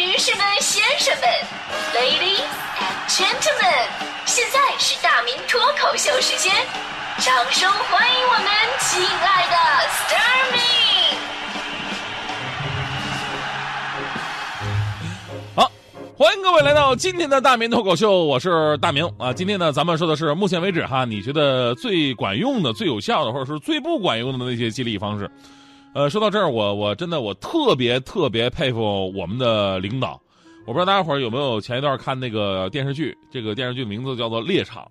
女士们、先生们，Ladies and Gentlemen，现在是大明脱口秀时间，掌声欢迎我们亲爱的 s t a r m i 好，欢迎各位来到今天的大明脱口秀，我是大明啊。今天呢，咱们说的是目前为止哈，你觉得最管用的、最有效的，或者是最不管用的那些激励方式。呃，说到这儿，我我真的我特别特别佩服我们的领导。我不知道大家伙儿有没有前一段看那个电视剧，这个电视剧名字叫做《猎场》。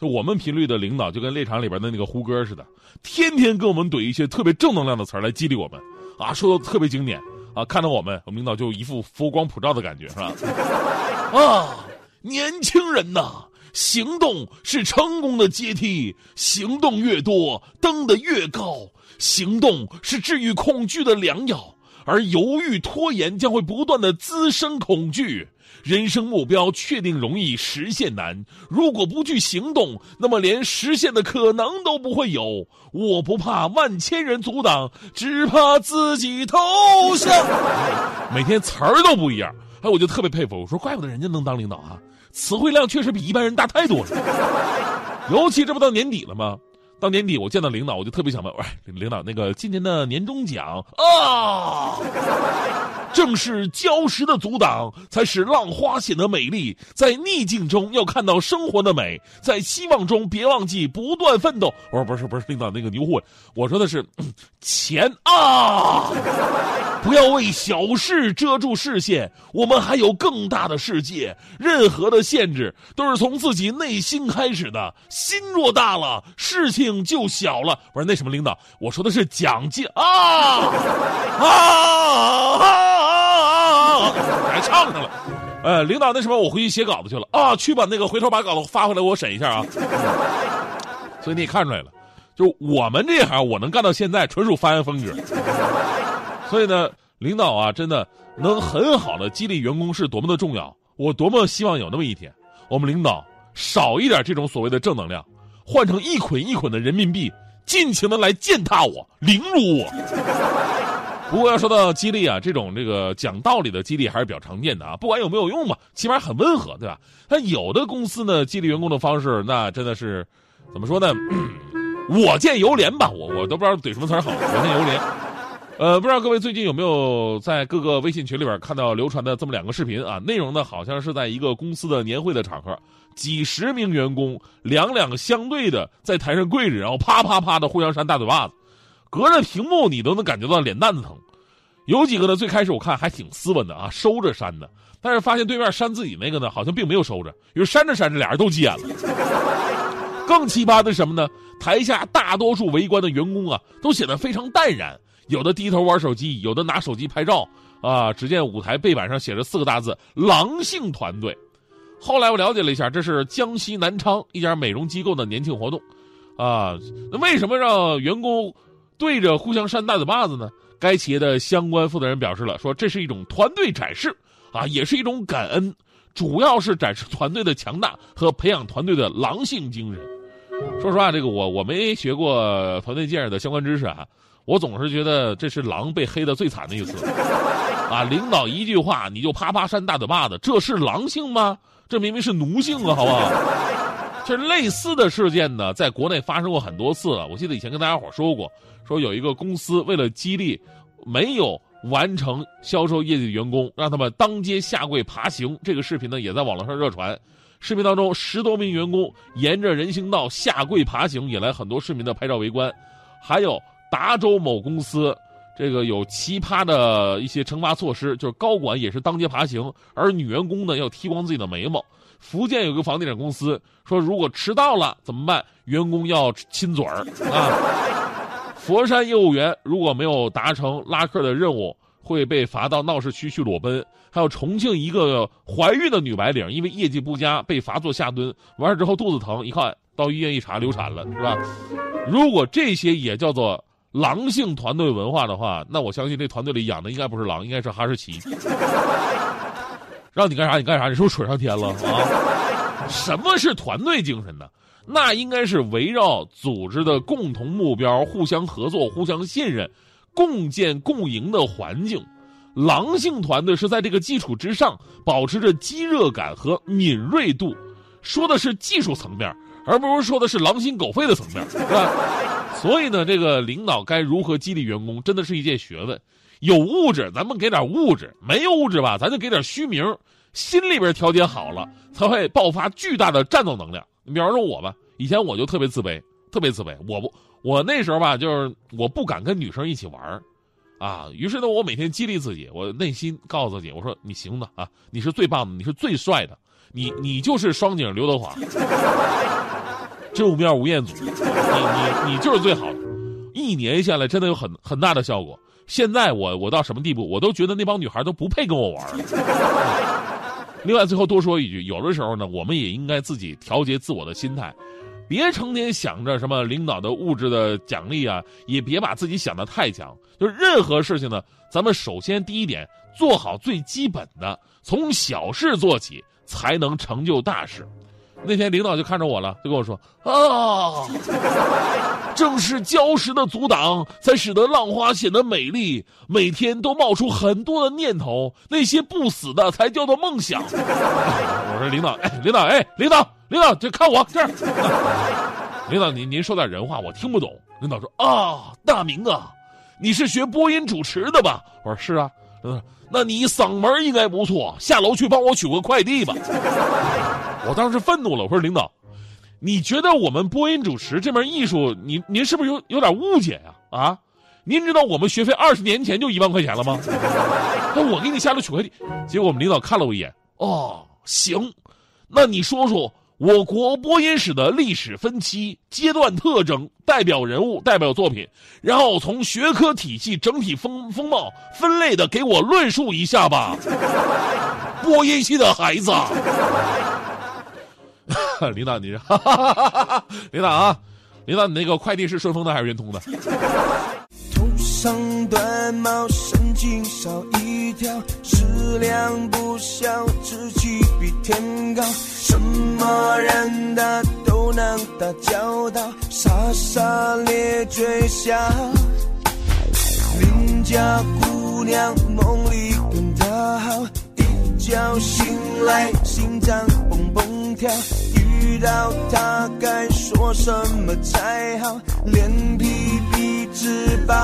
就我们频率的领导就跟《猎场》里边的那个胡歌似的，天天跟我们怼一些特别正能量的词儿来激励我们，啊，说的特别经典啊。看到我们，我们领导就一副佛光普照的感觉，是吧？啊，年轻人呐，行动是成功的阶梯，行动越多，登得越高。行动是治愈恐惧的良药，而犹豫拖延将会不断的滋生恐惧。人生目标确定容易，实现难。如果不去行动，那么连实现的可能都不会有。我不怕万千人阻挡，只怕自己投降。每天词儿都不一样，哎，我就特别佩服。我说，怪不得人家能当领导啊，词汇量确实比一般人大太多了。尤其这不到年底了吗？到年底，我见到领导，我就特别想问：喂，领导，那个今年的年终奖啊，正是礁石的阻挡，才使浪花显得美丽。在逆境中要看到生活的美，在希望中别忘记不断奋斗。我说不是不是，领导那个牛货，我说的是钱啊！不要为小事遮住视线，我们还有更大的世界。任何的限制都是从自己内心开始的，心若大了，事情就小了。不是那什么领导，我说的是奖金啊啊啊 啊！杠上了，呃，领导那什么，我回去写稿子去了啊，去吧那个回头把稿子发回来，我审一下啊。所以你也看出来了，就我们这行，我能干到现在，纯属发言风格。所以呢，领导啊，真的能很好的激励员工是多么的重要。我多么希望有那么一天，我们领导少一点这种所谓的正能量，换成一捆一捆的人民币，尽情的来践踏我、凌辱我。不过要说到激励啊，这种这个讲道理的激励还是比较常见的啊，不管有没有用嘛，起码很温和，对吧？但有的公司呢，激励员工的方式，那真的是怎么说呢？我见犹怜吧，我我都不知道怼什么词好，我见犹怜。呃，不知道各位最近有没有在各个微信群里边看到流传的这么两个视频啊？内容呢，好像是在一个公司的年会的场合，几十名员工两两相对的在台上跪着，然后啪啪啪的互相扇大嘴巴子，隔着屏幕你都能感觉到脸蛋子疼。有几个呢，最开始我看还挺斯文的啊，收着扇的，但是发现对面扇自己那个呢，好像并没有收着，因为扇着扇着俩人都急眼了。更奇葩的是什么呢？台下大多数围观的员工啊，都显得非常淡然。有的低头玩手机，有的拿手机拍照，啊！只见舞台背板上写着四个大字“狼性团队”。后来我了解了一下，这是江西南昌一家美容机构的年庆活动，啊！那为什么让员工对着互相扇大嘴巴子呢？该企业的相关负责人表示了，说这是一种团队展示，啊，也是一种感恩，主要是展示团队的强大和培养团队的狼性精神。说实话，这个我我没学过团队建设的相关知识啊。我总是觉得这是狼被黑的最惨的一次，啊！领导一句话你就啪啪扇大嘴巴子，这是狼性吗？这明明是奴性啊，好不好？这类似的事件呢，在国内发生过很多次了。我记得以前跟大家伙说过，说有一个公司为了激励没有完成销售业绩的员工，让他们当街下跪爬行。这个视频呢，也在网络上热传。视频当中，十多名员工沿着人行道下跪爬行，引来很多市民的拍照围观，还有。达州某公司，这个有奇葩的一些惩罚措施，就是高管也是当街爬行，而女员工呢要剃光自己的眉毛。福建有个房地产公司说，如果迟到了怎么办？员工要亲嘴儿啊。佛山业务员如果没有达成拉客的任务，会被罚到闹市区去裸奔。还有重庆一个怀孕的女白领，因为业绩不佳被罚做下蹲，完事之后肚子疼，一看到医院一查流产了，是吧？如果这些也叫做。狼性团队文化的话，那我相信这团队里养的应该不是狼，应该是哈士奇。让你干啥你干啥，你是不是蠢上天了啊？什么是团队精神呢？那应该是围绕组织的共同目标，互相合作，互相信任，共建共赢的环境。狼性团队是在这个基础之上保持着激热感和敏锐度，说的是技术层面，而不是说的是狼心狗肺的层面，是吧？所以呢，这个领导该如何激励员工，真的是一件学问。有物质，咱们给点物质；没有物质吧，咱就给点虚名。心里边调节好了，才会爆发巨大的战斗能量。你比方说我吧，以前我就特别自卑，特别自卑。我不，我那时候吧，就是我不敢跟女生一起玩啊。于是呢，我每天激励自己，我内心告诉自己，我说你行的啊，你是最棒的，你是最帅的，你你就是双井刘德华，真武面吴彦祖，你你你就是最好的。一年下来，真的有很很大的效果。现在我我到什么地步，我都觉得那帮女孩都不配跟我玩 另外，最后多说一句，有的时候呢，我们也应该自己调节自我的心态，别成天想着什么领导的物质的奖励啊，也别把自己想得太强。就任何事情呢，咱们首先第一点做好最基本的，从小事做起，才能成就大事。那天领导就看着我了，就跟我说：“啊，正是礁石的阻挡，才使得浪花显得美丽。每天都冒出很多的念头，那些不死的才叫做梦想。”我说：“领导，哎，领导，哎，领导，领导，就看我这儿。领导，您您说点人话，我听不懂。”领导说：“啊，大明啊，你是学播音主持的吧？”我说：“是啊。”嗯，那你嗓门应该不错，下楼去帮我取个快递吧。我当时愤怒了，我说：“领导，你觉得我们播音主持这门艺术，您您是不是有有点误解呀？啊，您知道我们学费二十年前就一万块钱了吗？那我给你下楼取快递。结果我们领导看了我一眼，哦，行，那你说说。”我国播音史的历史分期、阶段特征、代表人物、代表作品，然后从学科体系整体风风貌分类的给我论述一下吧。播音系的孩子，领导你，领导啊，领导你那个快递是顺丰的还是圆通的？头上短毛，神经少一条，食量不小，志气比天高。什么人的都能打交道，傻傻咧嘴笑。邻家姑娘梦里跟他好，一觉醒来心脏蹦蹦跳。遇到他该说什么才好？脸皮比纸薄。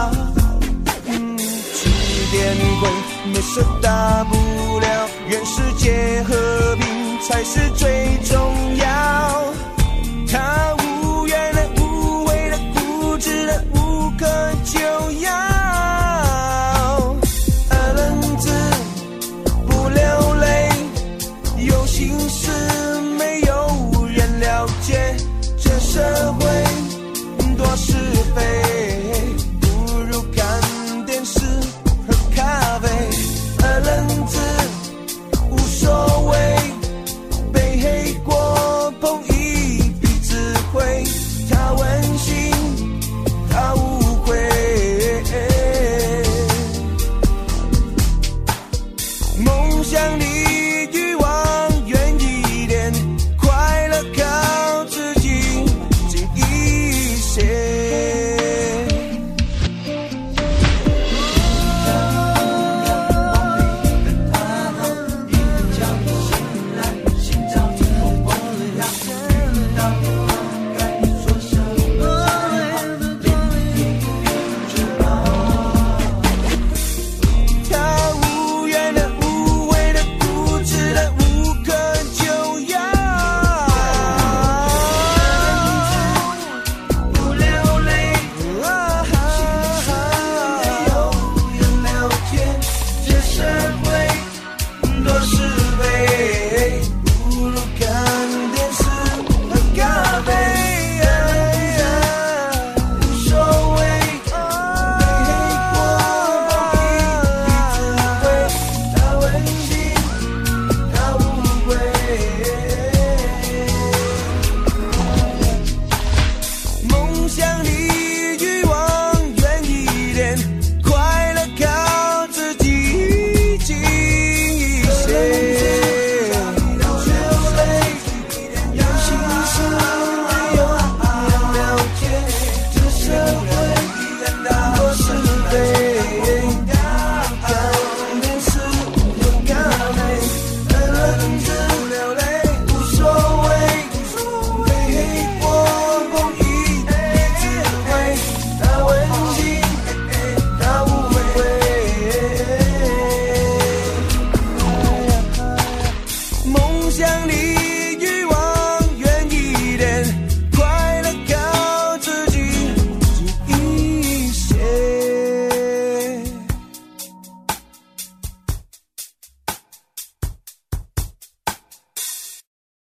点亏没事大不了，愿世界和平才是最重要。他 Cuando se